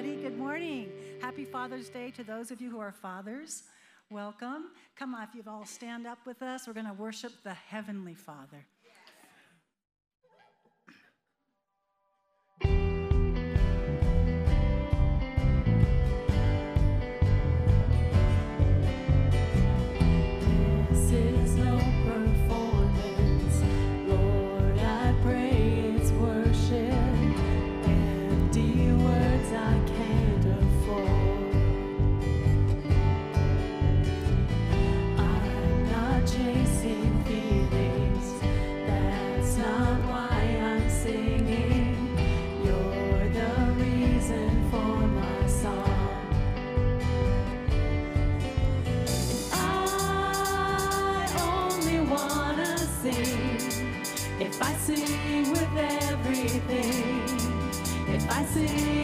everybody. Good morning. Happy Father's Day to those of you who are fathers. Welcome. Come on, if you've all stand up with us, we're going to worship the Heavenly Father. dancing.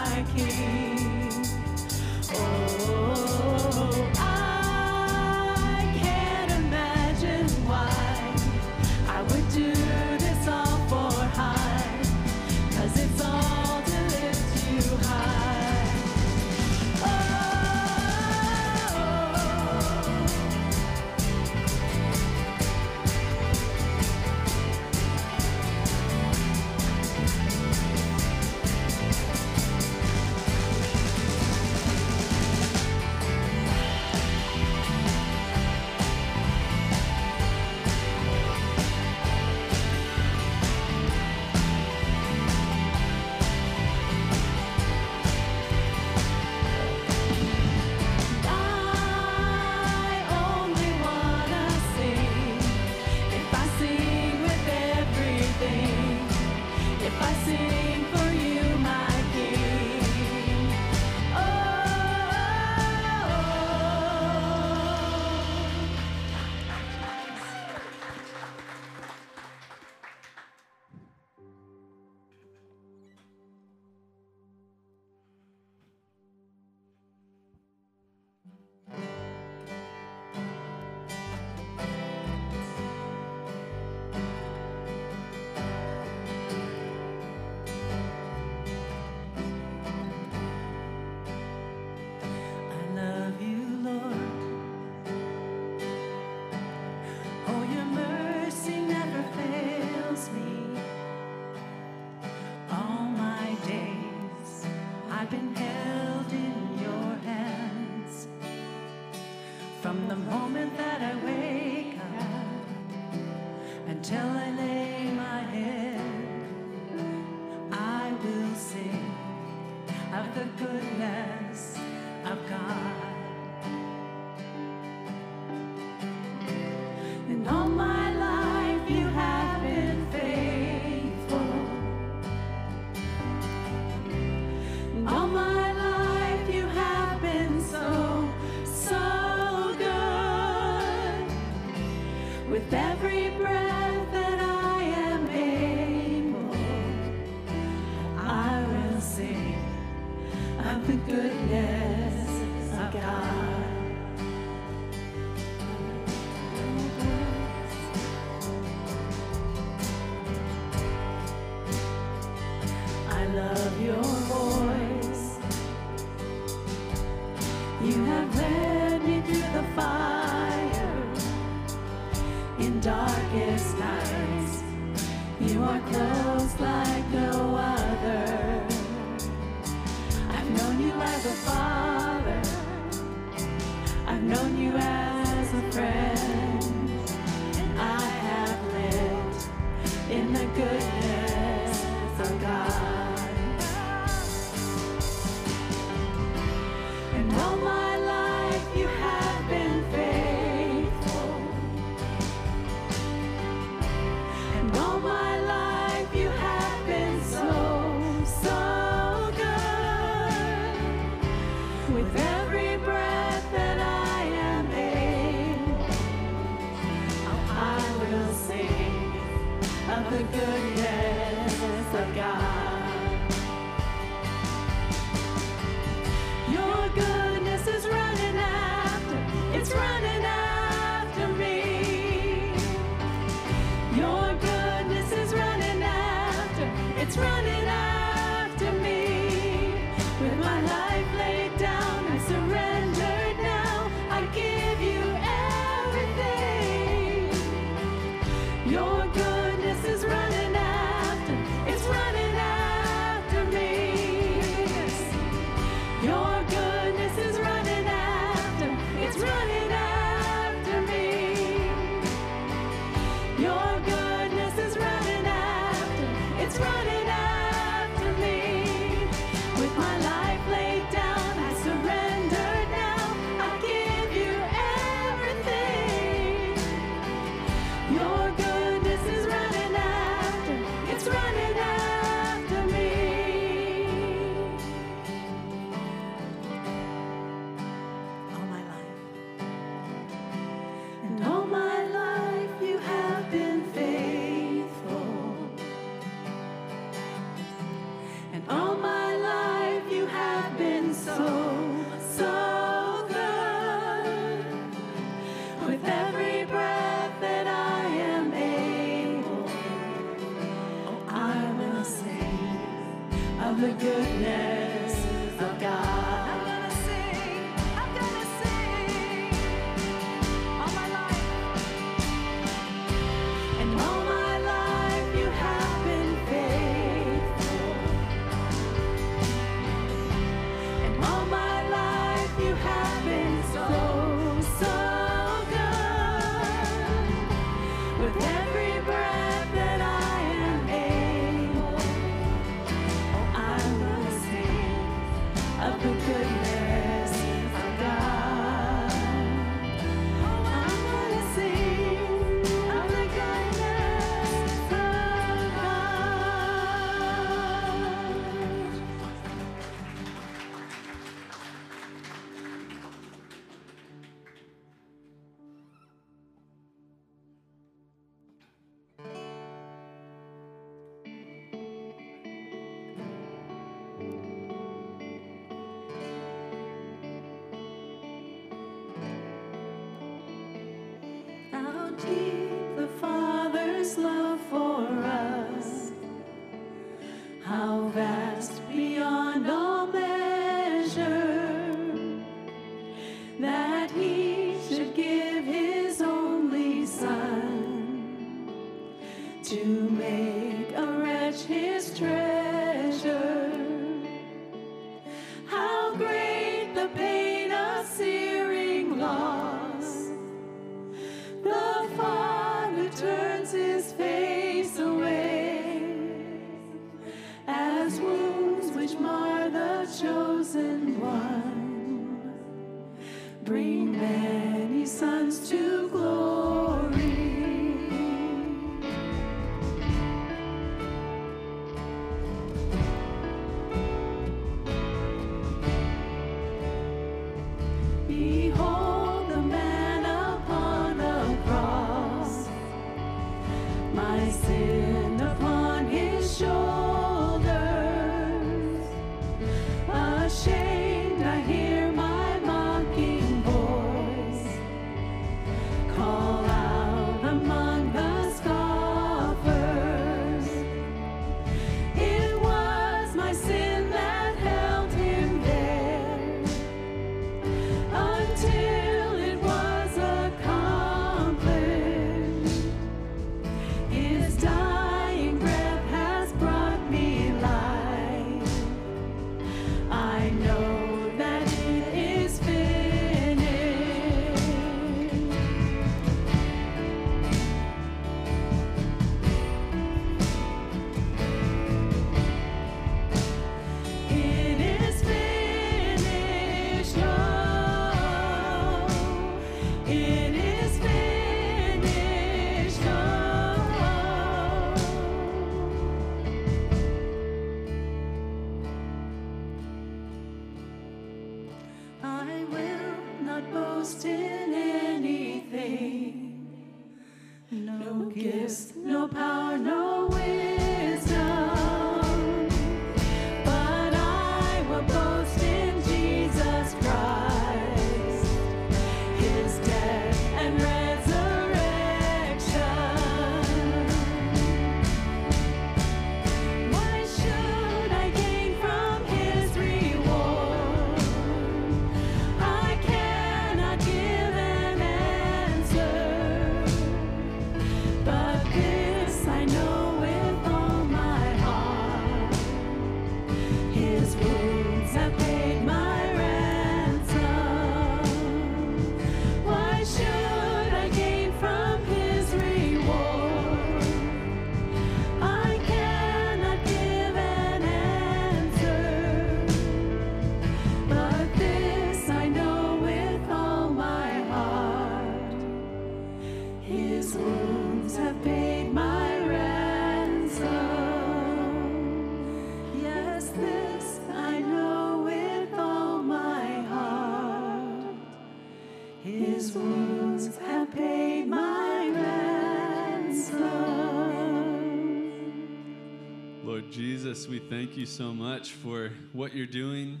Thank you so much for what you're doing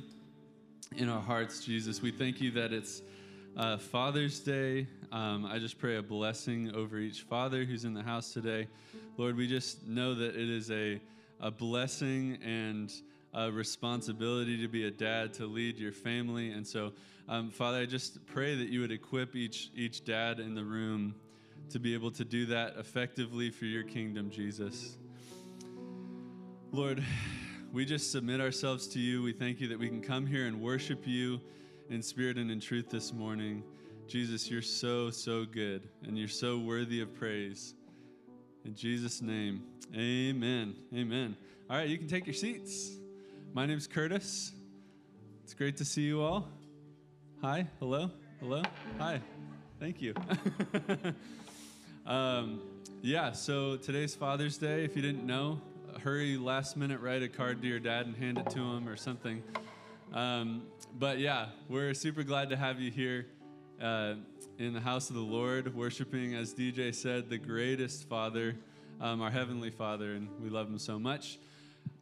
in our hearts, Jesus. We thank you that it's uh, Father's Day. Um, I just pray a blessing over each father who's in the house today. Lord, we just know that it is a, a blessing and a responsibility to be a dad, to lead your family. And so, um, Father, I just pray that you would equip each, each dad in the room to be able to do that effectively for your kingdom, Jesus. Lord, we just submit ourselves to you. We thank you that we can come here and worship you in spirit and in truth this morning. Jesus, you're so, so good, and you're so worthy of praise. In Jesus' name, amen. Amen. All right, you can take your seats. My name's Curtis. It's great to see you all. Hi, hello, hello, hi. Thank you. um, yeah, so today's Father's Day. If you didn't know, hurry last minute write a card to your dad and hand it to him or something. Um, but yeah, we're super glad to have you here uh, in the house of the Lord, worshiping, as DJ said, the greatest Father, um, our Heavenly Father, and we love Him so much.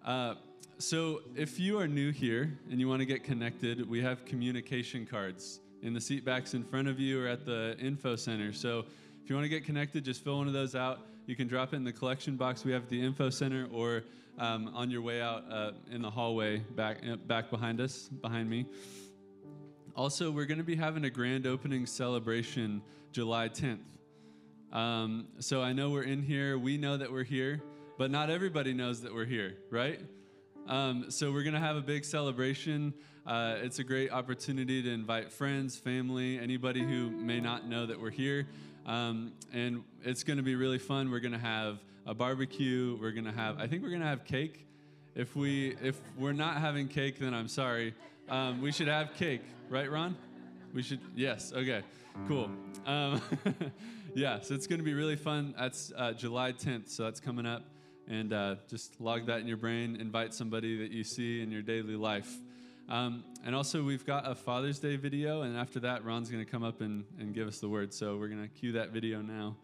Uh, so, if you are new here and you want to get connected, we have communication cards in the seat backs in front of you or at the info center. So, if you want to get connected, just fill one of those out. You can drop it in the collection box we have at the info center or um, on your way out uh, in the hallway back, uh, back behind us, behind me. Also, we're going to be having a grand opening celebration July 10th. Um, so I know we're in here, we know that we're here, but not everybody knows that we're here, right? Um, so we're going to have a big celebration. Uh, it's a great opportunity to invite friends, family, anybody who may not know that we're here. Um, and it's going to be really fun. We're going to have a barbecue. We're going to have, I think we're going to have cake. If we if we're not having cake, then I'm sorry. Um, we should have cake, right, Ron? We should. Yes. Okay. Cool. Um, yeah. So it's going to be really fun. That's uh, July 10th. So that's coming up, and uh, just log that in your brain. Invite somebody that you see in your daily life. Um, and also, we've got a Father's Day video, and after that, Ron's going to come up and, and give us the word. So we're going to cue that video now.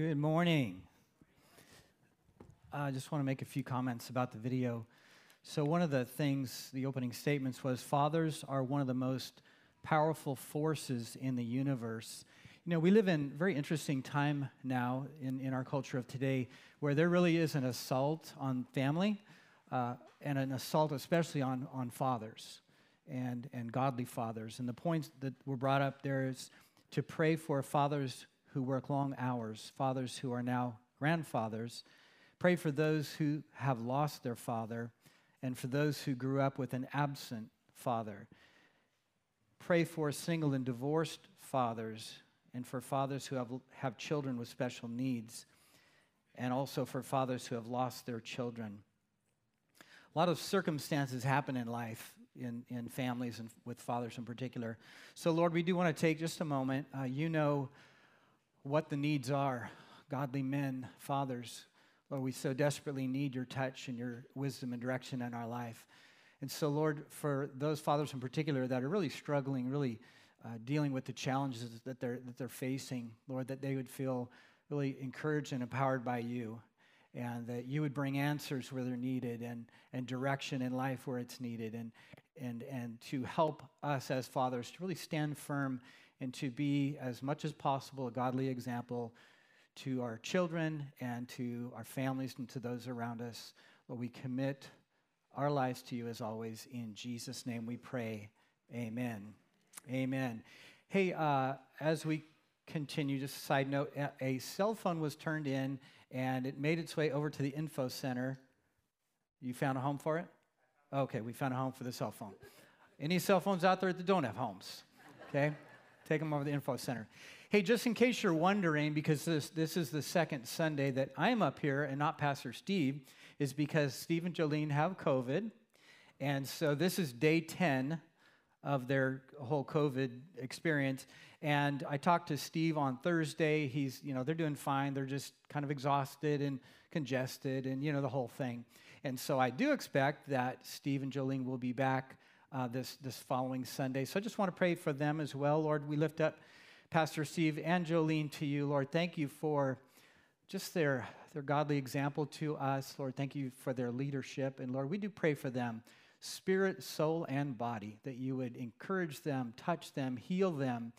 Good morning. I just want to make a few comments about the video. So, one of the things, the opening statements was fathers are one of the most powerful forces in the universe. You know, we live in very interesting time now in, in our culture of today where there really is an assault on family uh, and an assault especially on, on fathers and, and godly fathers. And the points that were brought up there is to pray for fathers who work long hours, fathers who are now grandfathers. Pray for those who have lost their father and for those who grew up with an absent father. Pray for single and divorced fathers and for fathers who have, have children with special needs, and also for fathers who have lost their children. A lot of circumstances happen in life, in, in families, and with fathers in particular. So, Lord, we do want to take just a moment. Uh, you know what the needs are, godly men, fathers. Lord, we so desperately need your touch and your wisdom and direction in our life. And so, Lord, for those fathers in particular that are really struggling, really uh, dealing with the challenges that they're, that they're facing, Lord, that they would feel really encouraged and empowered by you, and that you would bring answers where they're needed and, and direction in life where it's needed, and, and, and to help us as fathers to really stand firm and to be, as much as possible, a godly example to our children and to our families and to those around us. Lord, we commit our lives to you as always. In Jesus' name we pray. Amen. Amen. Hey, uh, as we continue, just a side note a cell phone was turned in and it made its way over to the info center. You found a home for it? Okay, we found a home for the cell phone. Any cell phones out there that don't have homes? Okay, take them over to the info center. Hey, just in case you're wondering, because this, this is the second Sunday that I'm up here and not Pastor Steve, is because Steve and Jolene have COVID. And so this is day 10 of their whole COVID experience. And I talked to Steve on Thursday. He's, you know, they're doing fine. They're just kind of exhausted and congested and, you know, the whole thing. And so I do expect that Steve and Jolene will be back uh, this, this following Sunday. So I just want to pray for them as well. Lord, we lift up Pastor Steve and Jolene to you. Lord, thank you for just their, their godly example to us. Lord, thank you for their leadership. And Lord, we do pray for them spirit, soul, and body, that you would encourage them, touch them, heal them,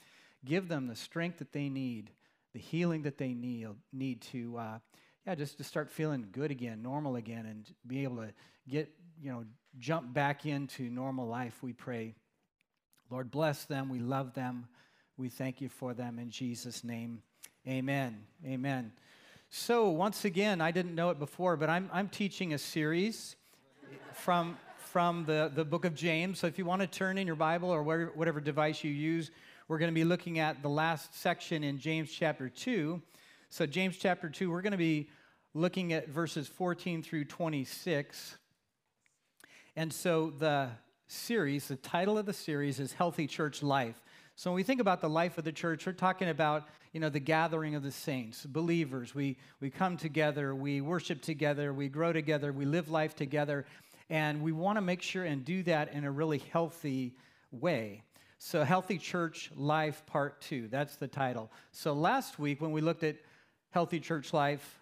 give them the strength that they need, the healing that they need, need to, uh, yeah, just to start feeling good again, normal again, and be able to get, you know, jump back into normal life, we pray. Lord, bless them. We love them. We thank you for them in Jesus' name. Amen. Amen. So, once again, I didn't know it before, but I'm, I'm teaching a series from from the, the book of James. So if you want to turn in your Bible or whatever, whatever device you use, we're going to be looking at the last section in James chapter 2. So, James chapter 2, we're going to be looking at verses 14 through 26. And so, the series, the title of the series is Healthy Church Life. So when we think about the life of the church, we're talking about, you know, the gathering of the saints, believers. We, we come together, we worship together, we grow together, we live life together. And we want to make sure and do that in a really healthy way. So, Healthy Church Life Part 2, that's the title. So, last week when we looked at Healthy Church Life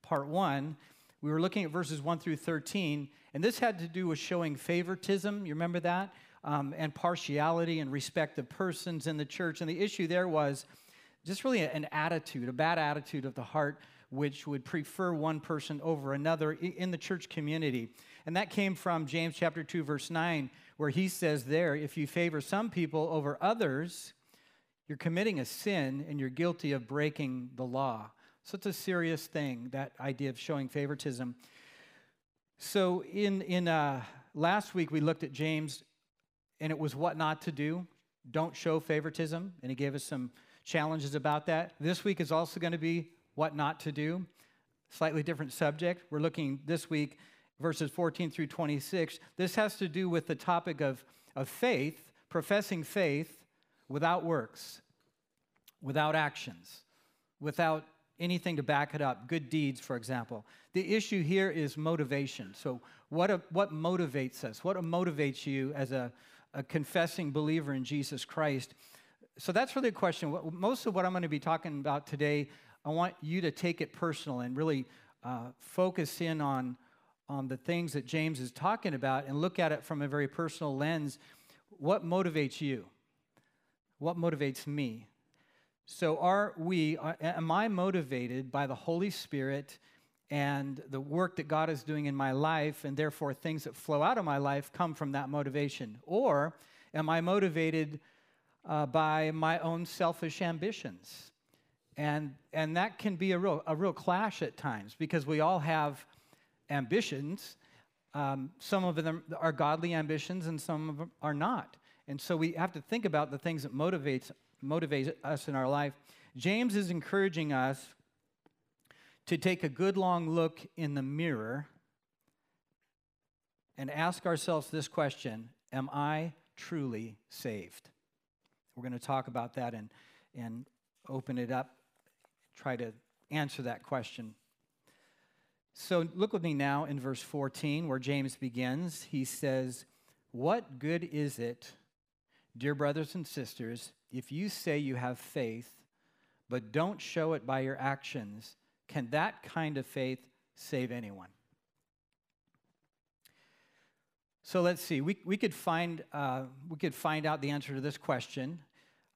Part 1, we were looking at verses 1 through 13, and this had to do with showing favoritism. You remember that? Um, and partiality and respect of persons in the church. And the issue there was just really an attitude, a bad attitude of the heart, which would prefer one person over another in the church community. And that came from James chapter 2 verse 9 where he says there if you favor some people over others you're committing a sin and you're guilty of breaking the law. So it's a serious thing that idea of showing favoritism. So in in uh, last week we looked at James and it was what not to do. Don't show favoritism and he gave us some challenges about that. This week is also going to be what not to do. Slightly different subject. We're looking this week verses 14 through 26. This has to do with the topic of, of faith, professing faith without works, without actions, without anything to back it up, good deeds, for example. The issue here is motivation. So, what, a, what motivates us? What motivates you as a, a confessing believer in Jesus Christ? so that's really a question. Most of what I'm going to be talking about today, I want you to take it personal and really uh, focus in on, on the things that James is talking about and look at it from a very personal lens. What motivates you? What motivates me? So, are we, are, am I motivated by the Holy Spirit and the work that God is doing in my life, and therefore things that flow out of my life come from that motivation? Or am I motivated uh, by my own selfish ambitions? And, and that can be a real, a real clash at times because we all have ambitions. Um, some of them are godly ambitions and some of them are not. And so we have to think about the things that motivates, motivate us in our life. James is encouraging us to take a good long look in the mirror and ask ourselves this question Am I truly saved? We're going to talk about that and, and open it up, try to answer that question. So look with me now in verse 14 where James begins. He says, What good is it, dear brothers and sisters, if you say you have faith, but don't show it by your actions? Can that kind of faith save anyone? So let's see. We, we, could find, uh, we could find out the answer to this question.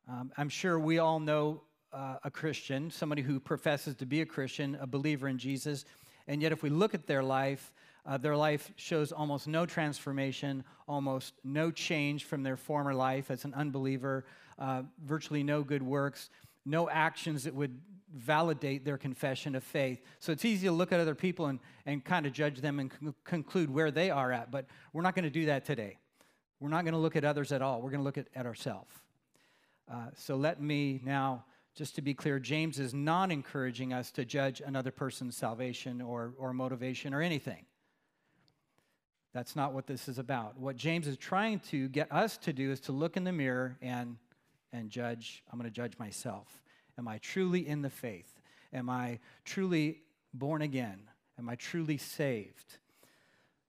Um, I'm sure we all know uh, a Christian, somebody who professes to be a Christian, a believer in Jesus, and yet if we look at their life, uh, their life shows almost no transformation, almost no change from their former life as an unbeliever, uh, virtually no good works, no actions that would validate their confession of faith. So it's easy to look at other people and, and kind of judge them and con- conclude where they are at, but we're not going to do that today. We're not going to look at others at all. We're going to look at, at ourselves. Uh, so let me now, just to be clear, James is not encouraging us to judge another person's salvation or, or motivation or anything. That's not what this is about. What James is trying to get us to do is to look in the mirror and, and judge. I'm going to judge myself. Am I truly in the faith? Am I truly born again? Am I truly saved?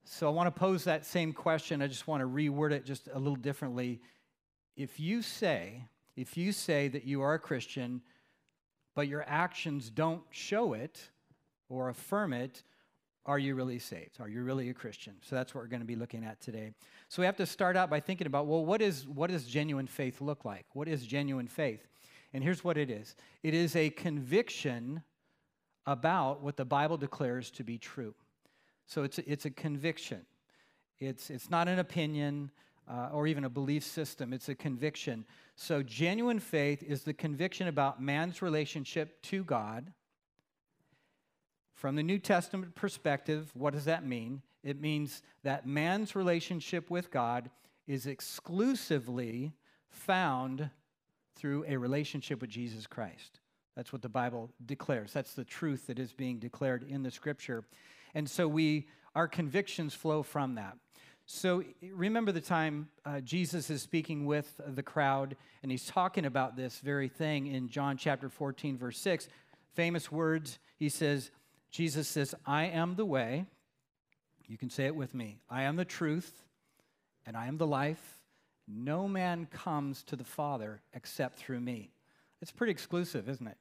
So I want to pose that same question. I just want to reword it just a little differently. If you say, if you say that you are a Christian, but your actions don't show it or affirm it, are you really saved? Are you really a Christian? So that's what we're going to be looking at today. So we have to start out by thinking about well, what, is, what does genuine faith look like? What is genuine faith? And here's what it is it is a conviction about what the Bible declares to be true. So it's a, it's a conviction, it's, it's not an opinion. Uh, or even a belief system, it's a conviction. So, genuine faith is the conviction about man's relationship to God. From the New Testament perspective, what does that mean? It means that man's relationship with God is exclusively found through a relationship with Jesus Christ. That's what the Bible declares. That's the truth that is being declared in the scripture. And so we our convictions flow from that. So remember the time uh, Jesus is speaking with the crowd and he's talking about this very thing in John chapter 14 verse 6. Famous words. He says Jesus says, "I am the way." You can say it with me. I am the truth and I am the life no man comes to the Father except through me. It's pretty exclusive, isn't it?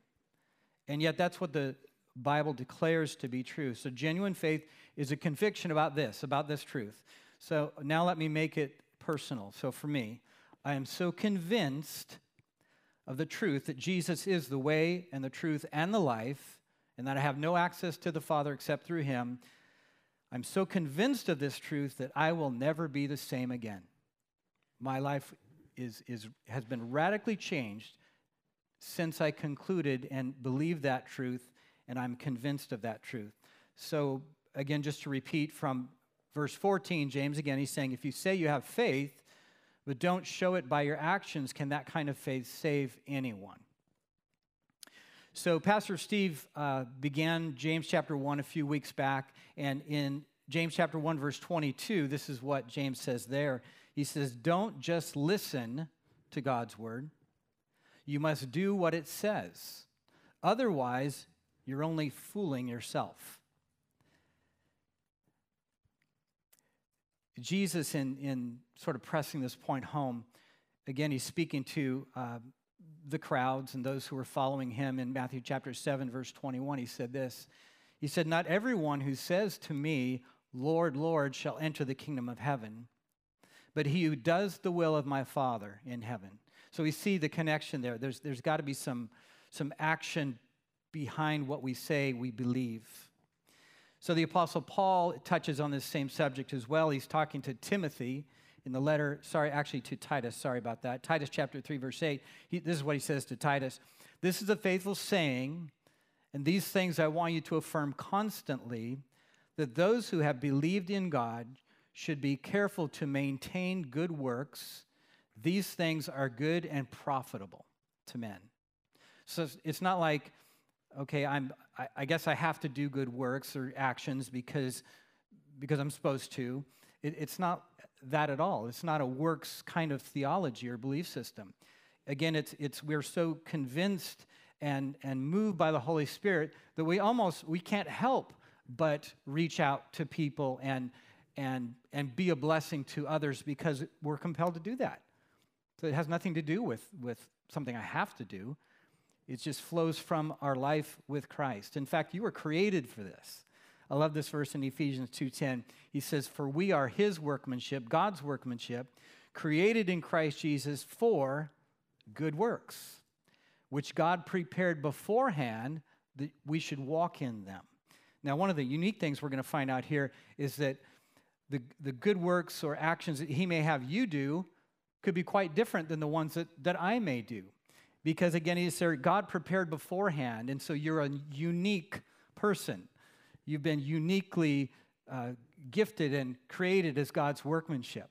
And yet, that's what the Bible declares to be true. So, genuine faith is a conviction about this, about this truth. So, now let me make it personal. So, for me, I am so convinced of the truth that Jesus is the way and the truth and the life, and that I have no access to the Father except through him. I'm so convinced of this truth that I will never be the same again my life is, is, has been radically changed since I concluded and believed that truth, and I'm convinced of that truth. So, again, just to repeat from verse 14, James again, he's saying, if you say you have faith, but don't show it by your actions, can that kind of faith save anyone? So, Pastor Steve uh, began James chapter 1 a few weeks back, and in James chapter 1, verse 22, this is what James says there. He says, Don't just listen to God's word, you must do what it says. Otherwise, you're only fooling yourself. Jesus, in, in sort of pressing this point home, again, he's speaking to uh, the crowds and those who were following him in Matthew chapter 7, verse 21, he said this. He said, Not everyone who says to me, Lord, Lord, shall enter the kingdom of heaven, but he who does the will of my Father in heaven. So we see the connection there. There's, there's got to be some, some action behind what we say we believe. So the Apostle Paul touches on this same subject as well. He's talking to Timothy in the letter, sorry, actually to Titus, sorry about that. Titus chapter 3, verse 8. He, this is what he says to Titus This is a faithful saying, and these things I want you to affirm constantly that those who have believed in God should be careful to maintain good works. These things are good and profitable to men. So it's not like, okay, I'm, I, I guess I have to do good works or actions because, because I'm supposed to. It, it's not that at all. It's not a works kind of theology or belief system. Again, it's, it's we're so convinced and, and moved by the Holy Spirit that we almost we can't help but reach out to people and, and, and be a blessing to others because we're compelled to do that. So it has nothing to do with, with something I have to do. It just flows from our life with Christ. In fact, you were created for this. I love this verse in Ephesians 2:10. He says, "For we are his workmanship, God's workmanship, created in Christ Jesus for good works, which God prepared beforehand that we should walk in them." Now, one of the unique things we're going to find out here is that the, the good works or actions that he may have you do could be quite different than the ones that, that I may do. Because again, he said, God prepared beforehand, and so you're a unique person. You've been uniquely uh, gifted and created as God's workmanship.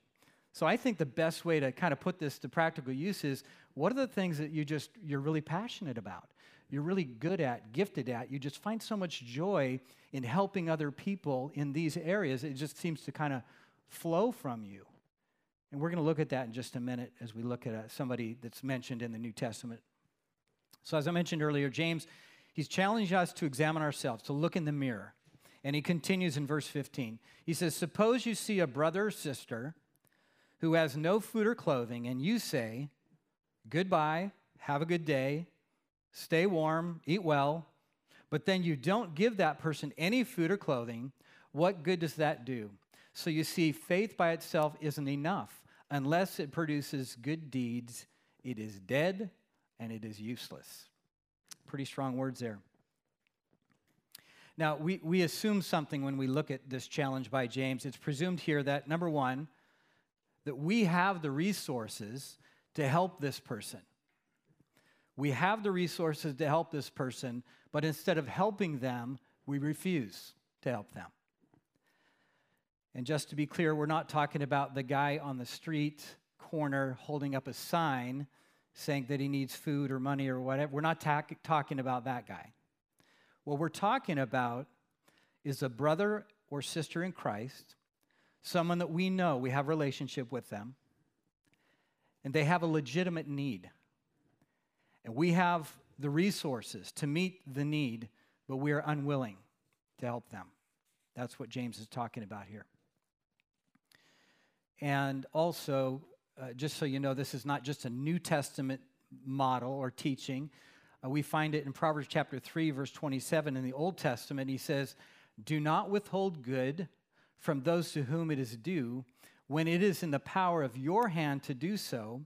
So I think the best way to kind of put this to practical use is what are the things that you just you're really passionate about? you're really good at, gifted at. You just find so much joy in helping other people in these areas. It just seems to kind of flow from you. And we're going to look at that in just a minute as we look at uh, somebody that's mentioned in the New Testament. So, as I mentioned earlier, James, he's challenging us to examine ourselves, to look in the mirror. And he continues in verse 15. He says, Suppose you see a brother or sister who has no food or clothing, and you say, Goodbye, have a good day, stay warm, eat well, but then you don't give that person any food or clothing, what good does that do? So you see, faith by itself isn't enough. Unless it produces good deeds, it is dead and it is useless. Pretty strong words there. Now, we, we assume something when we look at this challenge by James. It's presumed here that, number one, that we have the resources to help this person. We have the resources to help this person, but instead of helping them, we refuse to help them. And just to be clear, we're not talking about the guy on the street corner holding up a sign saying that he needs food or money or whatever. We're not ta- talking about that guy. What we're talking about is a brother or sister in Christ, someone that we know, we have relationship with them, and they have a legitimate need. And we have the resources to meet the need, but we are unwilling to help them. That's what James is talking about here. And also, uh, just so you know, this is not just a New Testament model or teaching. Uh, we find it in Proverbs chapter 3, verse 27 in the Old Testament. He says, Do not withhold good from those to whom it is due when it is in the power of your hand to do so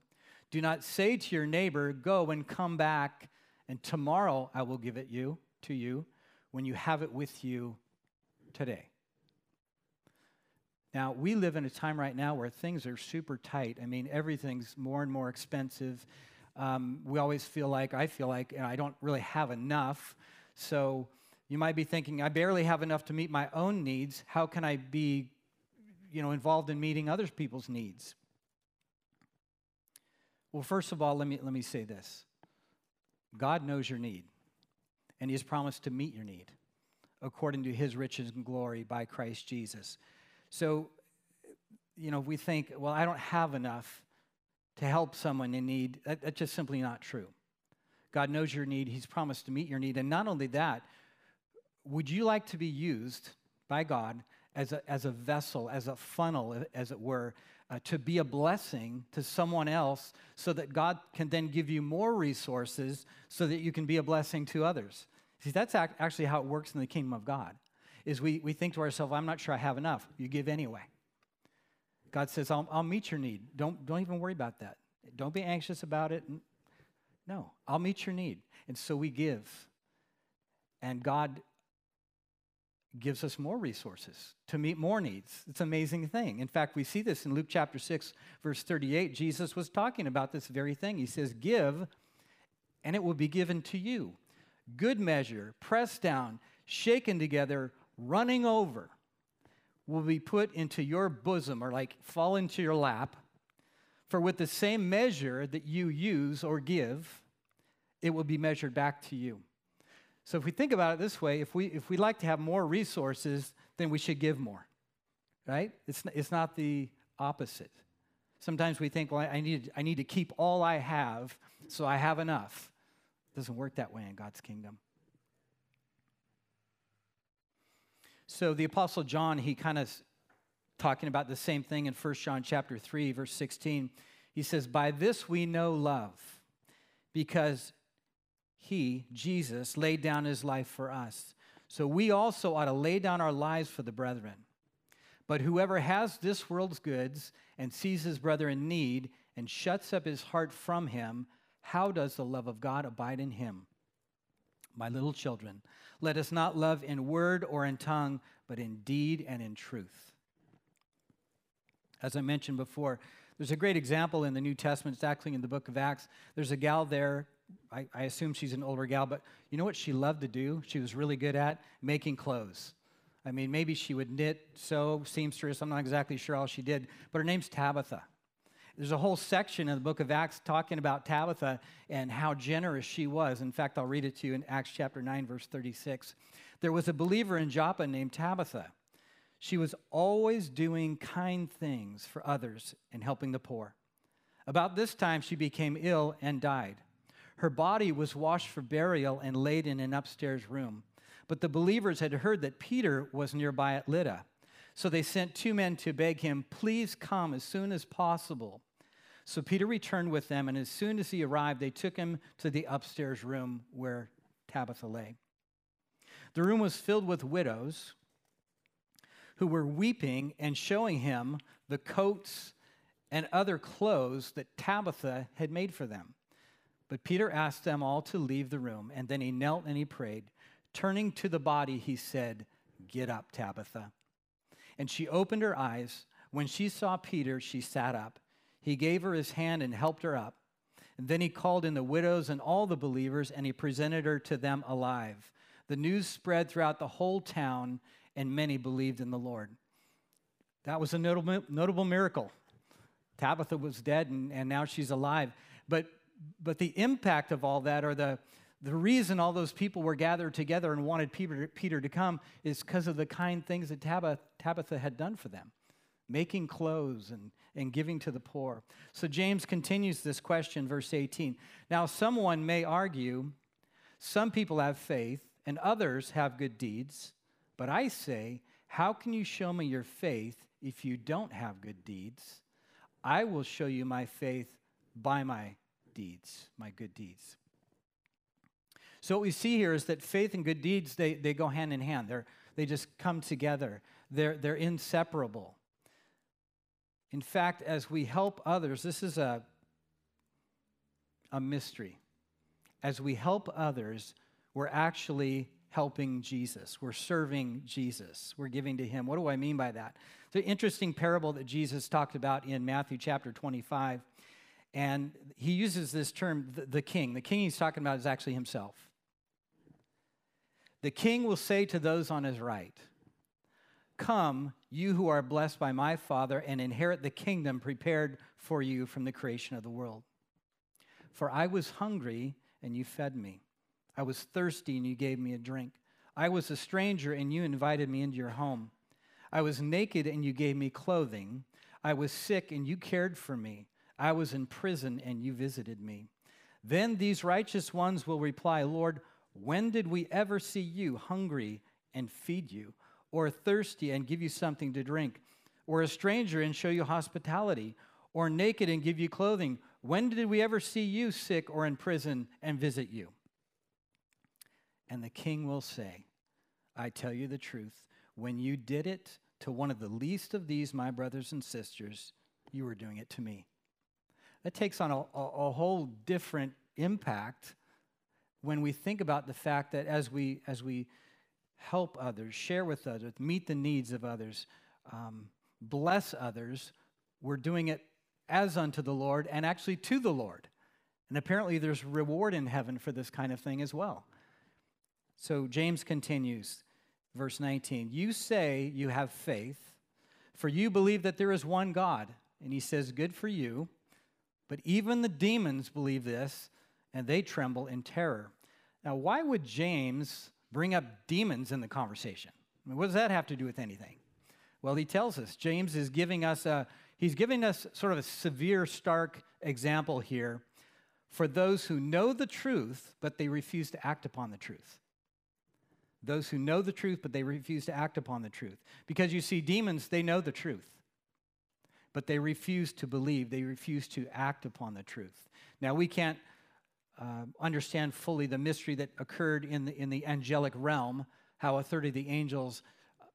do not say to your neighbor, Go and come back, and tomorrow I will give it you to you when you have it with you today. Now, we live in a time right now where things are super tight. I mean, everything's more and more expensive. Um, we always feel like, I feel like, you know, I don't really have enough. So you might be thinking, I barely have enough to meet my own needs. How can I be, you know, involved in meeting other people's needs? Well, first of all, let me, let me say this God knows your need, and He has promised to meet your need according to His riches and glory by Christ Jesus. So, you know, we think, well, I don't have enough to help someone in need. That, that's just simply not true. God knows your need, He's promised to meet your need. And not only that, would you like to be used by God as a, as a vessel, as a funnel, as it were, uh, to be a blessing to someone else so that God can then give you more resources so that you can be a blessing to others. See, that's ac- actually how it works in the kingdom of God. Is we, we think to ourselves, I'm not sure I have enough. You give anyway. God says, I'll, I'll meet your need. Don't, don't even worry about that. Don't be anxious about it. No, I'll meet your need. And so we give. And God gives us more resources to meet more needs. It's an amazing thing. In fact, we see this in Luke chapter 6, verse 38. Jesus was talking about this very thing. He says, Give, and it will be given to you. Good measure, pressed down, shaken together, running over, will be put into your bosom or like fall into your lap. For with the same measure that you use or give, it will be measured back to you. So if we think about it this way, if we if we like to have more resources, then we should give more. Right? It's it's not the opposite. Sometimes we think, well, I need I need to keep all I have so I have enough. It doesn't work that way in God's kingdom. So the apostle John, he kind of talking about the same thing in 1 John chapter 3 verse 16. He says, "By this we know love, because he, Jesus, laid down his life for us. So we also ought to lay down our lives for the brethren. But whoever has this world's goods and sees his brother in need and shuts up his heart from him, how does the love of God abide in him? My little children, let us not love in word or in tongue, but in deed and in truth. As I mentioned before, there's a great example in the New Testament. It's actually in the book of Acts. There's a gal there I, I, assume she's an older gal, but you know what she loved to do? She was really good at making clothes. I mean, maybe she would knit, sew, seamstress. I'm not exactly sure all she did, but her name's Tabitha. There's a whole section in the book of Acts talking about Tabitha and how generous she was. In fact, I'll read it to you in Acts chapter 9, verse 36. There was a believer in Joppa named Tabitha. She was always doing kind things for others and helping the poor. About this time, she became ill and died. Her body was washed for burial and laid in an upstairs room. But the believers had heard that Peter was nearby at Lydda. So they sent two men to beg him, Please come as soon as possible. So Peter returned with them, and as soon as he arrived, they took him to the upstairs room where Tabitha lay. The room was filled with widows who were weeping and showing him the coats and other clothes that Tabitha had made for them. But Peter asked them all to leave the room, and then he knelt and he prayed. Turning to the body, he said, Get up, Tabitha. And she opened her eyes. When she saw Peter, she sat up. He gave her his hand and helped her up. And then he called in the widows and all the believers, and he presented her to them alive. The news spread throughout the whole town, and many believed in the Lord. That was a notable, notable miracle. Tabitha was dead, and, and now she's alive. But but the impact of all that, or the, the reason all those people were gathered together and wanted Peter, Peter to come, is because of the kind things that Tabitha, Tabitha had done for them making clothes and, and giving to the poor. So James continues this question, verse 18. Now, someone may argue, some people have faith and others have good deeds, but I say, how can you show me your faith if you don't have good deeds? I will show you my faith by my deeds, my good deeds. So what we see here is that faith and good deeds, they, they go hand in hand. They're, they just come together. They're, they're inseparable. In fact, as we help others, this is a, a mystery. As we help others, we're actually helping Jesus. We're serving Jesus. We're giving to him. What do I mean by that? An interesting parable that Jesus talked about in Matthew chapter 25. And he uses this term, the, the, king. The king he's talking about is actually himself. The king will say to those on his right, Come, you who are blessed by my Father, and inherit the kingdom prepared for you from the creation of the world. For I was hungry, and you fed me. I was thirsty, and you gave me a drink. I was a stranger, and you invited me into your home. I was naked, and you gave me clothing. I was sick, and you cared for me. I was in prison and you visited me. Then these righteous ones will reply, Lord, when did we ever see you hungry and feed you, or thirsty and give you something to drink? or a stranger and show you hospitality, or naked and give you clothing? When did we ever see you sick or in prison and visit you? And the king will say, I tell you the truth, when you did it to one of the least of these, my brothers and sisters, you were doing it to me. That takes on a, a, a whole different impact when we think about the fact that as we, as we help others, share with others, meet the needs of others, um, bless others, we're doing it as unto the Lord and actually to the Lord. And apparently there's reward in heaven for this kind of thing as well. So James continues, verse 19 You say you have faith, for you believe that there is one God. And he says, Good for you. But even the demons believe this, and they tremble in terror. Now, why would James bring up demons in the conversation? I mean, what does that have to do with anything? Well, he tells us. James is giving us a, he's giving us sort of a severe, stark example here for those who know the truth, but they refuse to act upon the truth. Those who know the truth, but they refuse to act upon the truth. Because you see, demons, they know the truth, but they refuse to believe, they refuse to act upon the truth. Now, we can't uh, understand fully the mystery that occurred in the, in the angelic realm, how a third of the angels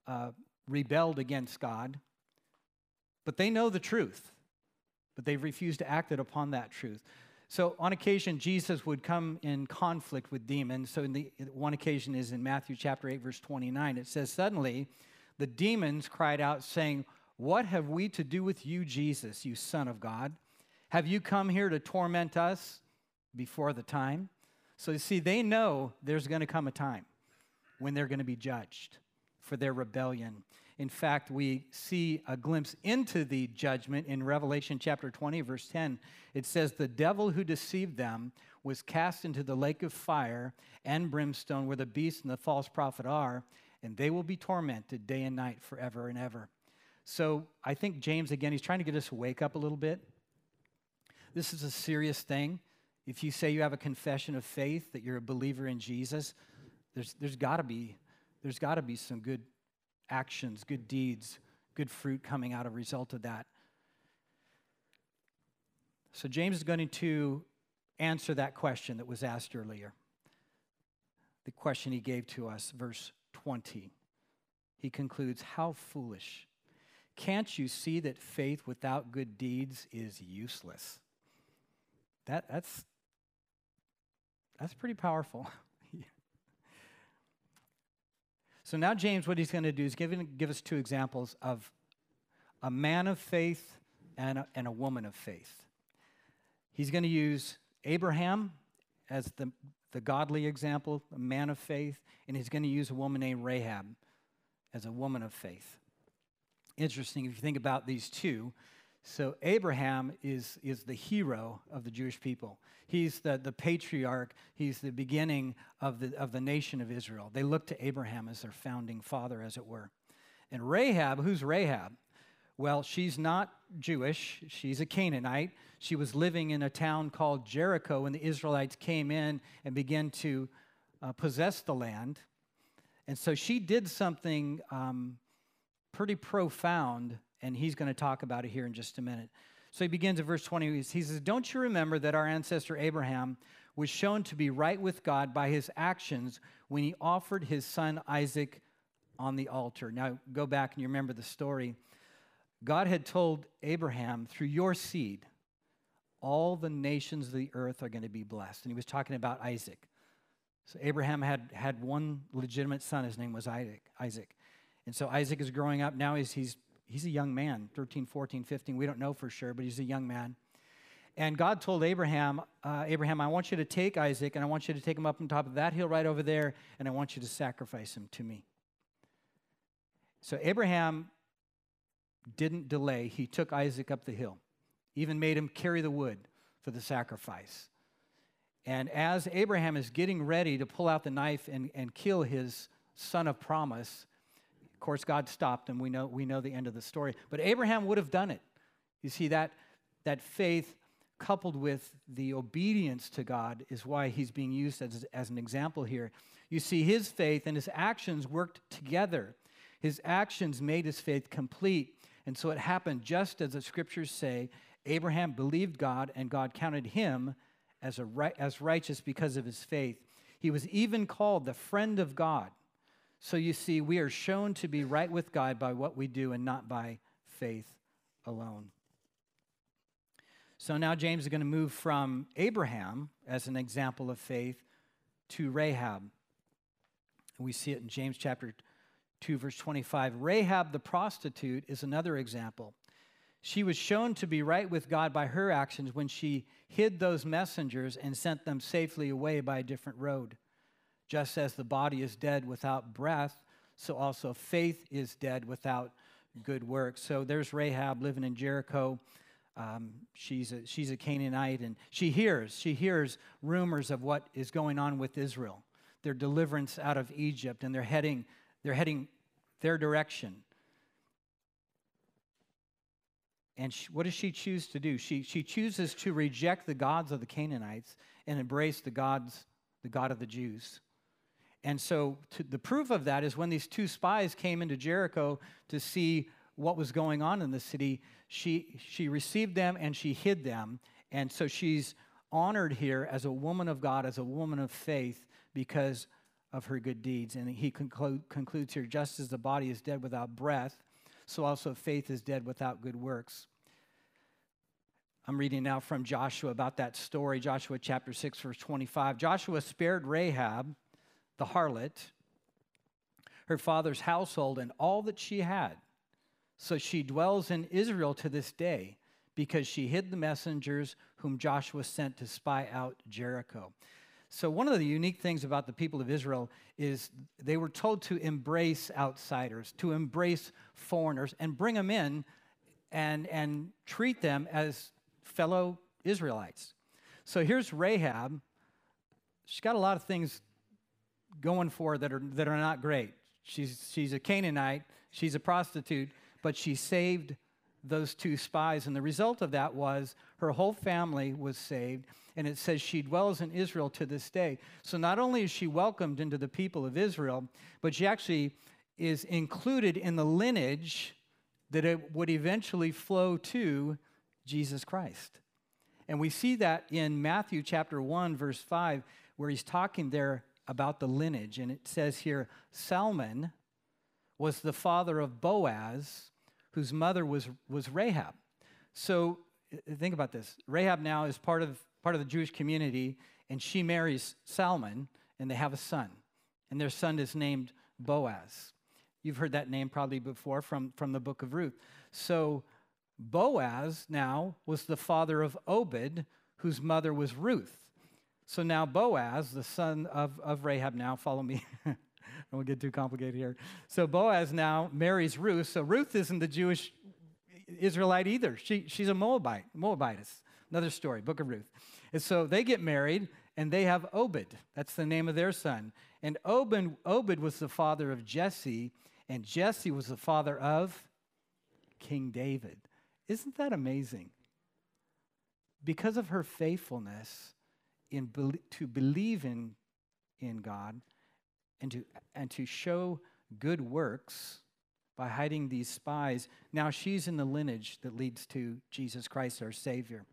uh, rebelled against God. But they know the truth, but they've refused to act upon that truth. So on occasion, Jesus would come in conflict with demons. So in the one occasion is in Matthew chapter 8, verse 29. It says, Suddenly the demons cried out, saying, What have we to do with you, Jesus, you Son of God? Have you come here to torment us before the time? So you see, they know there's going to come a time when they're going to be judged for their rebellion. In fact, we see a glimpse into the judgment in Revelation chapter 20, verse 10. It says, The devil who deceived them was cast into the lake of fire and brimstone where the beast and the false prophet are, and they will be tormented day and night forever and ever. So I think James, again, he's trying to get us to wake up a little bit. This is a serious thing. If you say you have a confession of faith, that you're a believer in Jesus, there's, there's got to be there's got to be some good actions, good deeds, good fruit coming out of result of that. So James is going to answer that question that was asked earlier. The question he gave to us, verse 20. He concludes, How foolish. Can't you see that faith without good deeds is useless? That, that's, that's pretty powerful. So now, James, what he's going to do is give, give us two examples of a man of faith and a, and a woman of faith. He's going to use Abraham as the, the godly example, a man of faith, and he's going to use a woman named Rahab as a woman of faith. Interesting if you think about these two. So Abraham is, is the hero of the Jewish people. He's the, the patriarch. He's the beginning of the, of the nation of Israel. They look to Abraham as their founding father, as it were. And Rahab, who's Rahab? Well, she's not Jewish. She's a Canaanite. She was living in a town called Jericho when the Israelites came in and began to uh, possess the land. And so she did something um, pretty profound and he's going to talk about it here in just a minute. So he begins at verse 20. He says, Don't you remember that our ancestor Abraham was shown to be right with God by his actions when he offered his son Isaac on the altar? Now, go back and you remember the story. God had told Abraham, through your seed, all the nations of the earth are going to be blessed. And he was talking about Isaac. So Abraham had, had one legitimate son. His name was Isaac. Isaac. And so Isaac is growing up. Now he's, he's he's a young man, 13, 14, 15. We don't know for sure, but he's a young man. And God told Abraham, uh, Abraham, I want you to take Isaac and I want you to take him up on top of that hill right over there, and I want you to sacrifice him to me. So Abraham didn't delay. He took Isaac up the hill, even made him carry the wood for the sacrifice. And as Abraham is getting ready to pull out the knife and, and kill his son of promise, course, God stopped him. We know, we know the end of the story. But Abraham would have done it. You see, that, that faith coupled with the obedience to God is why he's being used as, as an example here. You see, his faith and his actions worked together. His actions made his faith complete. And so it happened just as the scriptures say Abraham believed God, and God counted him as, a, as righteous because of his faith. He was even called the friend of God. So you see, we are shown to be right with God by what we do and not by faith alone. So now James is going to move from Abraham as an example of faith to Rahab. We see it in James chapter 2, verse 25. Rahab the prostitute is another example. She was shown to be right with God by her actions when she hid those messengers and sent them safely away by a different road. Just as the body is dead without breath, so also faith is dead without good works. So there's Rahab living in Jericho. Um, she's, a, she's a Canaanite, and she hears, she hears rumors of what is going on with Israel, their deliverance out of Egypt, and they're heading, they're heading their direction. And she, what does she choose to do? She, she chooses to reject the gods of the Canaanites and embrace the gods, the God of the Jews. And so the proof of that is when these two spies came into Jericho to see what was going on in the city, she, she received them and she hid them. And so she's honored here as a woman of God, as a woman of faith, because of her good deeds. And he conclude, concludes here just as the body is dead without breath, so also faith is dead without good works. I'm reading now from Joshua about that story, Joshua chapter 6, verse 25. Joshua spared Rahab, the harlot, her father's household, and all that she had. So she dwells in Israel to this day because she hid the messengers whom Joshua sent to spy out Jericho. So, one of the unique things about the people of Israel is they were told to embrace outsiders, to embrace foreigners, and bring them in and, and treat them as fellow Israelites. So, here's Rahab. She's got a lot of things going for that are, that are not great. She's, she's a Canaanite, she's a prostitute, but she saved those two spies. And the result of that was her whole family was saved and it says she dwells in Israel to this day. So not only is she welcomed into the people of Israel, but she actually is included in the lineage that it would eventually flow to Jesus Christ. And we see that in Matthew chapter 1, verse 5, where he's talking there about the lineage. And it says here Salmon was the father of Boaz, whose mother was, was Rahab. So uh, think about this Rahab now is part of part of the Jewish community, and she marries Salmon, and they have a son. And their son is named Boaz. You've heard that name probably before from, from the book of Ruth. So Boaz now was the father of Obed, whose mother was Ruth. So now Boaz, the son of, of Rahab, now follow me. I won't get too complicated here. So Boaz now marries Ruth. So Ruth isn't the Jewish Israelite either. She, she's a Moabite, Moabitess. Another story, Book of Ruth. And so they get married and they have Obed. That's the name of their son. And Obed, Obed was the father of Jesse, and Jesse was the father of King David. Isn't that amazing? Because of her faithfulness in to believe in, in God and to, and to show good works by hiding these spies, now she's in the lineage that leads to Jesus Christ, our Savior.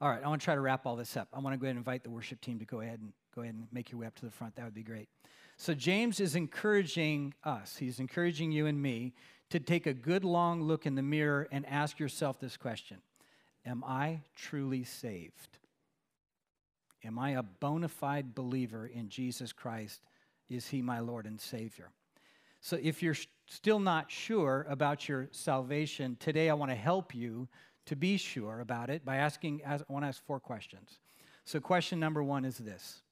All right, I want to try to wrap all this up. I want to go ahead and invite the worship team to go ahead and go ahead and make your way up to the front. That would be great. So James is encouraging us. He's encouraging you and me to take a good long look in the mirror and ask yourself this question. Am I truly saved? Am I a bona fide believer in Jesus Christ? Is he my Lord and Savior? So if you're still not sure about your salvation, today I want to help you to be sure about it by asking, I want to ask four questions. So, question number one is this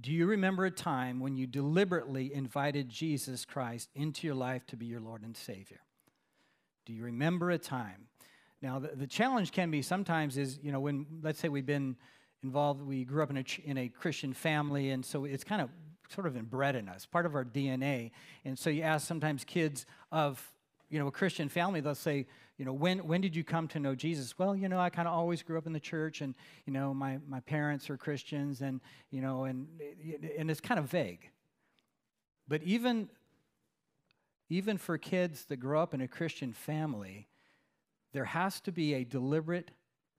Do you remember a time when you deliberately invited Jesus Christ into your life to be your Lord and Savior? Do you remember a time? Now, the, the challenge can be sometimes is, you know, when, let's say we've been involved, we grew up in a, in a Christian family, and so it's kind of sort of inbred in us, part of our DNA. And so you ask sometimes kids of, you know, a Christian family, they'll say, you know, when, when did you come to know Jesus? Well, you know, I kind of always grew up in the church and, you know, my, my parents are Christians and, you know, and, and it's kind of vague. But even even for kids that grow up in a Christian family, there has to be a deliberate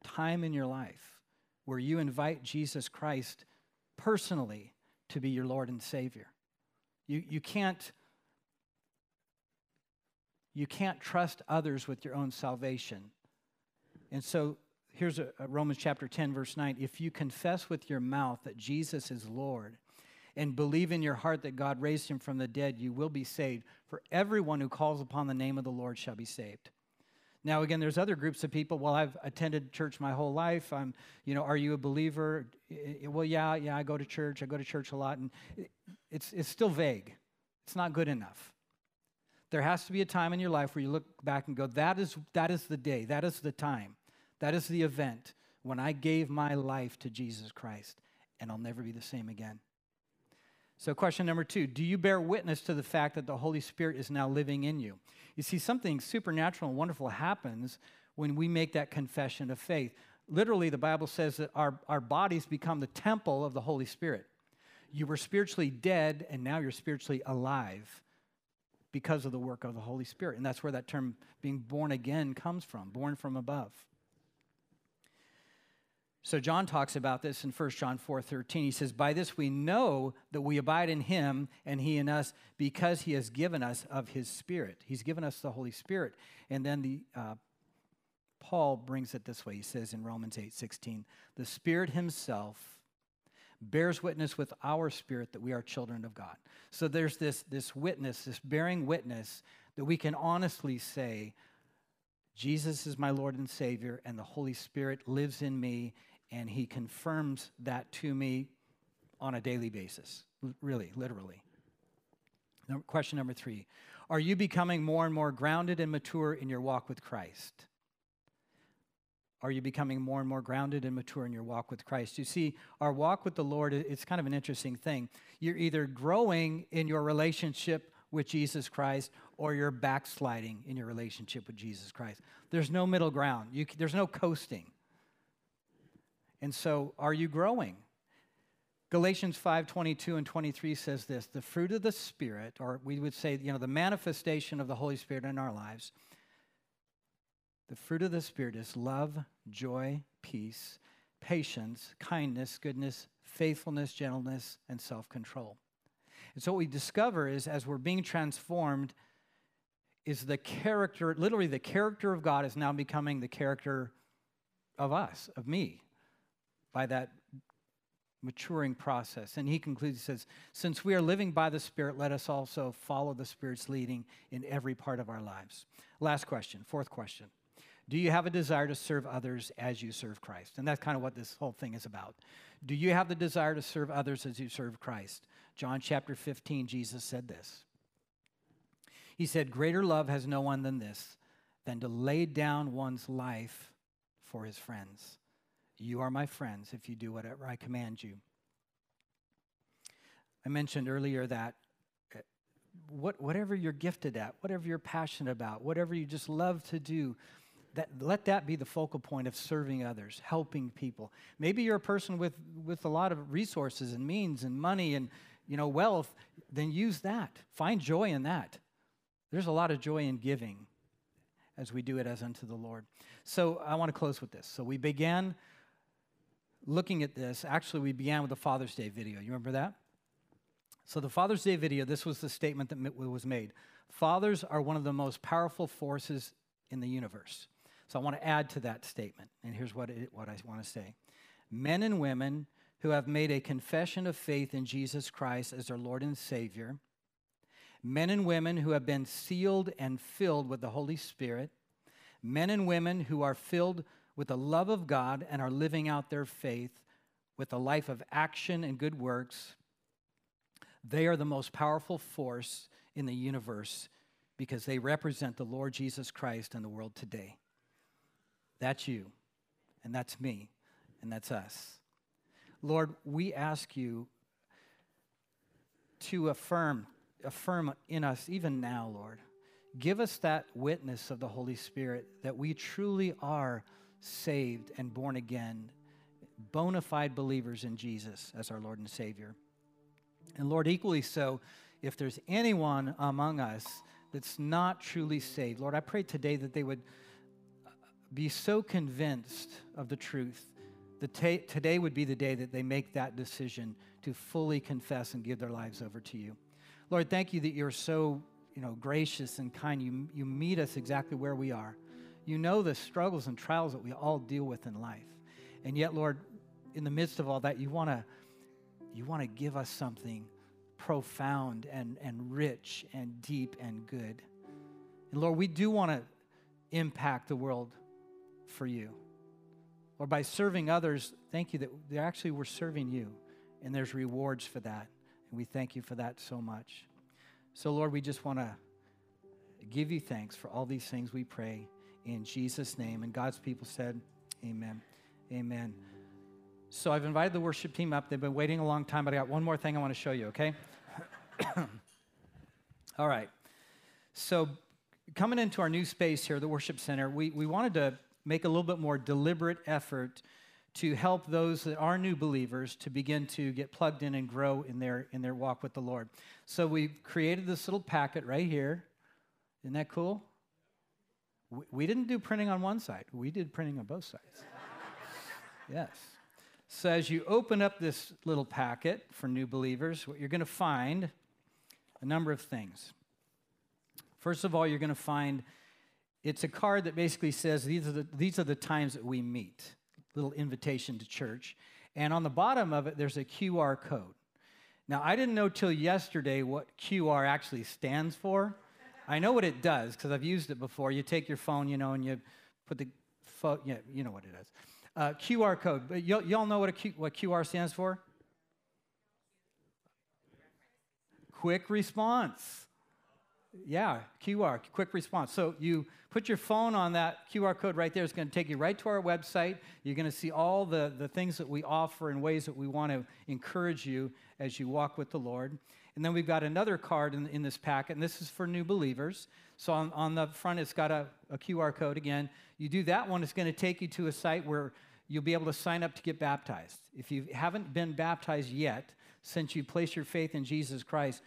time in your life where you invite Jesus Christ personally to be your Lord and Savior. You, you, can't, you can't trust others with your own salvation. And so here's a, a Romans chapter 10, verse 9. If you confess with your mouth that Jesus is Lord and believe in your heart that God raised him from the dead, you will be saved. For everyone who calls upon the name of the Lord shall be saved. Now, again, there's other groups of people. Well, I've attended church my whole life. I'm, you know, are you a believer? Well, yeah, yeah, I go to church. I go to church a lot. And it's, it's still vague. It's not good enough. There has to be a time in your life where you look back and go, that is, that is the day, that is the time, that is the event when I gave my life to Jesus Christ, and I'll never be the same again. So, question number two Do you bear witness to the fact that the Holy Spirit is now living in you? You see, something supernatural and wonderful happens when we make that confession of faith. Literally, the Bible says that our, our bodies become the temple of the Holy Spirit. You were spiritually dead, and now you're spiritually alive because of the work of the Holy Spirit. And that's where that term being born again comes from, born from above. So John talks about this in 1 John 4:13. He says, "By this we know that we abide in him and he in us because he has given us of his spirit. He's given us the Holy Spirit." And then the uh, Paul brings it this way. He says in Romans 8:16, "The Spirit himself bears witness with our spirit that we are children of God." So there's this this witness, this bearing witness that we can honestly say, Jesus is my Lord and Savior, and the Holy Spirit lives in me, and he confirms that to me on a daily basis, really, literally. Question number three Are you becoming more and more grounded and mature in your walk with Christ? Are you becoming more and more grounded and mature in your walk with Christ? You see, our walk with the Lord, it's kind of an interesting thing. You're either growing in your relationship with Jesus Christ or you're backsliding in your relationship with Jesus Christ. There's no middle ground, you, there's no coasting. And so, are you growing? Galatians 5 22 and 23 says this the fruit of the Spirit, or we would say, you know, the manifestation of the Holy Spirit in our lives. The fruit of the Spirit is love, joy, peace, patience, kindness, goodness, faithfulness, gentleness, and self control. And so, what we discover is as we're being transformed, is the character, literally, the character of God is now becoming the character of us, of me by that maturing process. And he concludes, he says, Since we are living by the Spirit, let us also follow the Spirit's leading in every part of our lives. Last question, fourth question. Do you have a desire to serve others as you serve Christ? And that's kind of what this whole thing is about. Do you have the desire to serve others as you serve Christ? John chapter 15, Jesus said this. He said, Greater love has no one than this, than to lay down one's life for his friends. You are my friends if you do whatever I command you. I mentioned earlier that uh, what, whatever you're gifted at, whatever you're passionate about, whatever you just love to do, that, let that be the focal point of serving others, helping people. Maybe you're a person with, with a lot of resources and means and money and you know wealth, then use that. Find joy in that. There's a lot of joy in giving as we do it as unto the Lord. So I want to close with this. So we began looking at this, actually, we began with the Father's Day video. You remember that? So, the Father's Day video, this was the statement that was made Fathers are one of the most powerful forces in the universe. So, I want to add to that statement, and here's what, it, what I want to say Men and women who have made a confession of faith in Jesus Christ as their Lord and Savior, men and women who have been sealed and filled with the Holy Spirit, men and women who are filled with the love of God and are living out their faith with a life of action and good works, they are the most powerful force in the universe because they represent the Lord Jesus Christ in the world today. That's you, and that's me, and that's us. Lord, we ask you to affirm, affirm in us even now, Lord. Give us that witness of the Holy Spirit that we truly are saved and born again, bona fide believers in Jesus as our Lord and Savior. And Lord, equally so, if there's anyone among us that's not truly saved. Lord, I pray today that they would be so convinced of the truth that ta- today would be the day that they make that decision to fully confess and give their lives over to you. Lord, thank you that you're so you know, gracious and kind. You, you meet us exactly where we are. You know the struggles and trials that we all deal with in life. And yet, Lord, in the midst of all that, you want to you want to give us something profound and, and rich and deep and good. And Lord, we do want to impact the world for you. Or by serving others, thank you that they actually we're serving you, and there's rewards for that. And we thank you for that so much. So, Lord, we just want to give you thanks for all these things we pray in Jesus' name. And God's people said, Amen. Amen. So I've invited the worship team up. They've been waiting a long time, but I got one more thing I want to show you, okay? all right. So coming into our new space here, the worship center, we, we wanted to make a little bit more deliberate effort to help those that are new believers to begin to get plugged in and grow in their in their walk with the Lord. So we created this little packet right here. Isn't that cool? We, we didn't do printing on one side. We did printing on both sides. yes. So as you open up this little packet for new believers, what you're going to find a number of things. First of all, you're going to find it's a card that basically says these are the, these are the times that we meet little invitation to church. And on the bottom of it, there's a QR code. Now, I didn't know till yesterday what QR actually stands for. I know what it does because I've used it before. You take your phone, you know, and you put the phone, yeah, you know what it is. Uh, QR code. But y'all, know what, what QR stands for? Quick response. Yeah, QR, quick response. So you put your phone on that QR code right there. It's going to take you right to our website. You're going to see all the, the things that we offer and ways that we want to encourage you as you walk with the Lord. And then we've got another card in, in this packet, and this is for new believers. So on, on the front, it's got a, a QR code again. You do that one, it's going to take you to a site where you'll be able to sign up to get baptized. If you haven't been baptized yet, since you place your faith in Jesus Christ,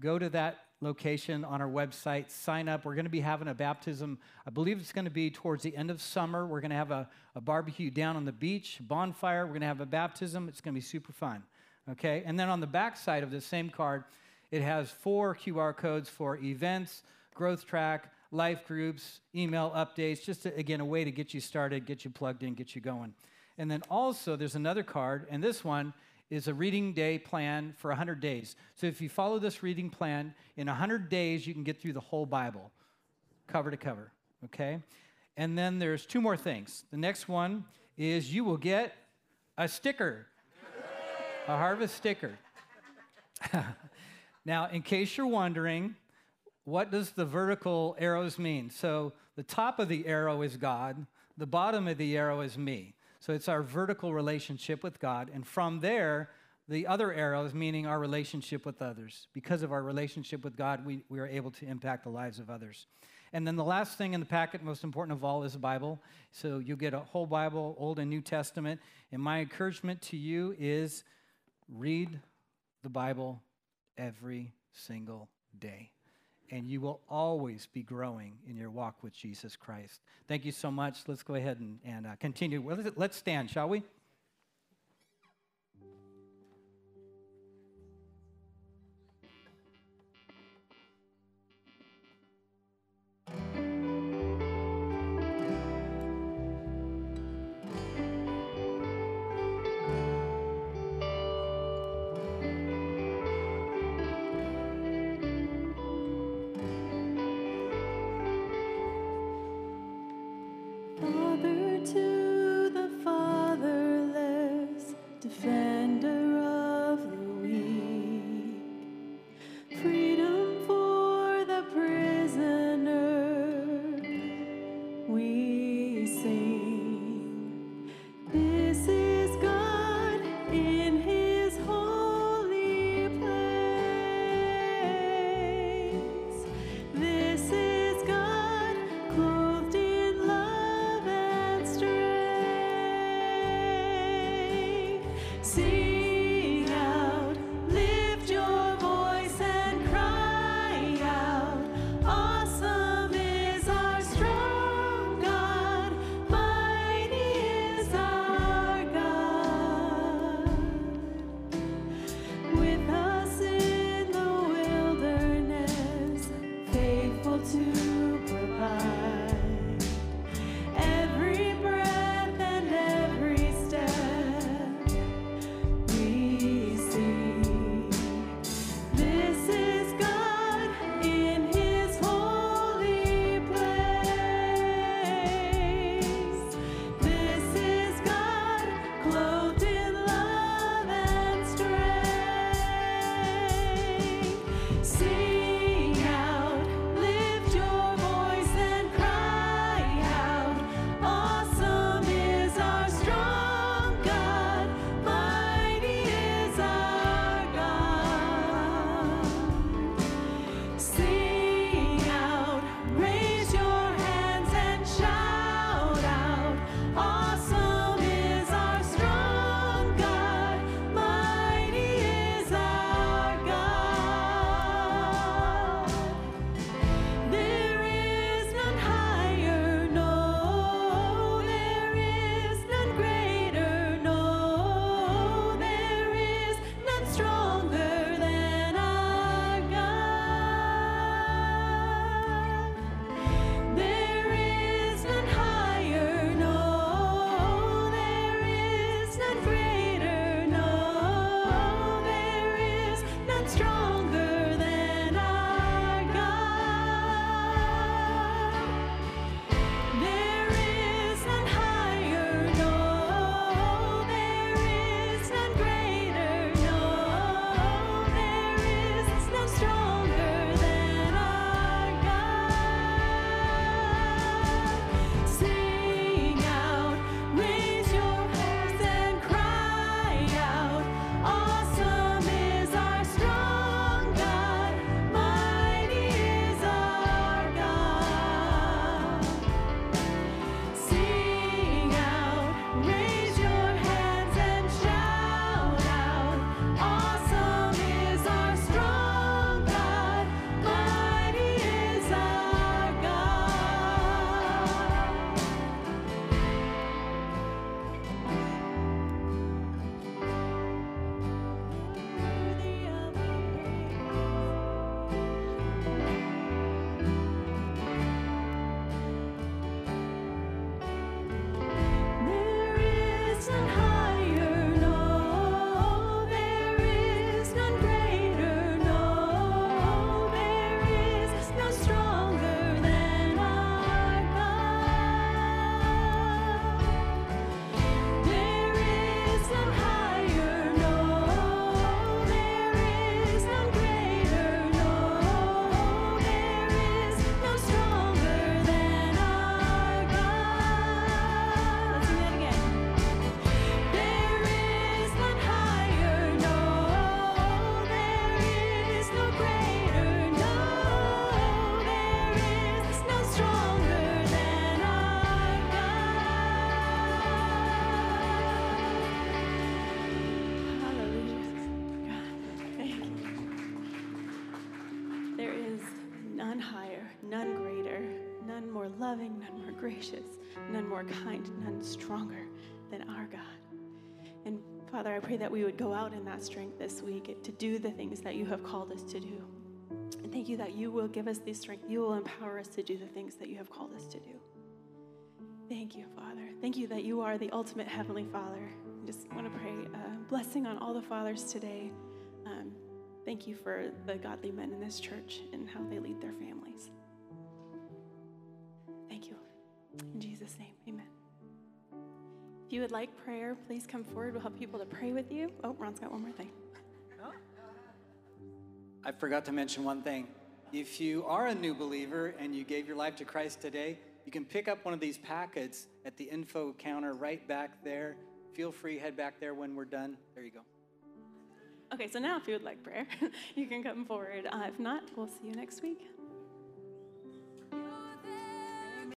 go to that location on our website. Sign up. We're going to be having a baptism. I believe it's going to be towards the end of summer. We're going to have a, a barbecue down on the beach, bonfire. We're going to have a baptism. It's going to be super fun. Okay? And then on the back side of the same card, it has four QR codes for events, growth track, life groups, email updates, just to, again, a way to get you started, get you plugged in, get you going. And then also, there's another card, and this one is a reading day plan for 100 days. So if you follow this reading plan, in 100 days, you can get through the whole Bible, cover to cover, okay? And then there's two more things. The next one is you will get a sticker, a harvest sticker. now, in case you're wondering, what does the vertical arrows mean? So the top of the arrow is God, the bottom of the arrow is me. So it's our vertical relationship with God. And from there, the other arrows, meaning our relationship with others. Because of our relationship with God, we, we are able to impact the lives of others. And then the last thing in the packet, most important of all, is the Bible. So you get a whole Bible, Old and New Testament. And my encouragement to you is read the Bible every single day and you will always be growing in your walk with Jesus Christ. Thank you so much. Let's go ahead and, and uh, continue. Well, let's stand, shall we? Gracious, none more kind, none stronger than our God. And Father, I pray that we would go out in that strength this week to do the things that you have called us to do. And thank you that you will give us the strength. You will empower us to do the things that you have called us to do. Thank you, Father. Thank you that you are the ultimate Heavenly Father. I just want to pray a blessing on all the fathers today. Um, thank you for the godly men in this church and how they lead their families. In Jesus' name, amen. If you would like prayer, please come forward. We'll help people to pray with you. Oh, Ron's got one more thing. I forgot to mention one thing. If you are a new believer and you gave your life to Christ today, you can pick up one of these packets at the info counter right back there. Feel free, head back there when we're done. There you go. Okay, so now if you would like prayer, you can come forward. Uh, if not, we'll see you next week.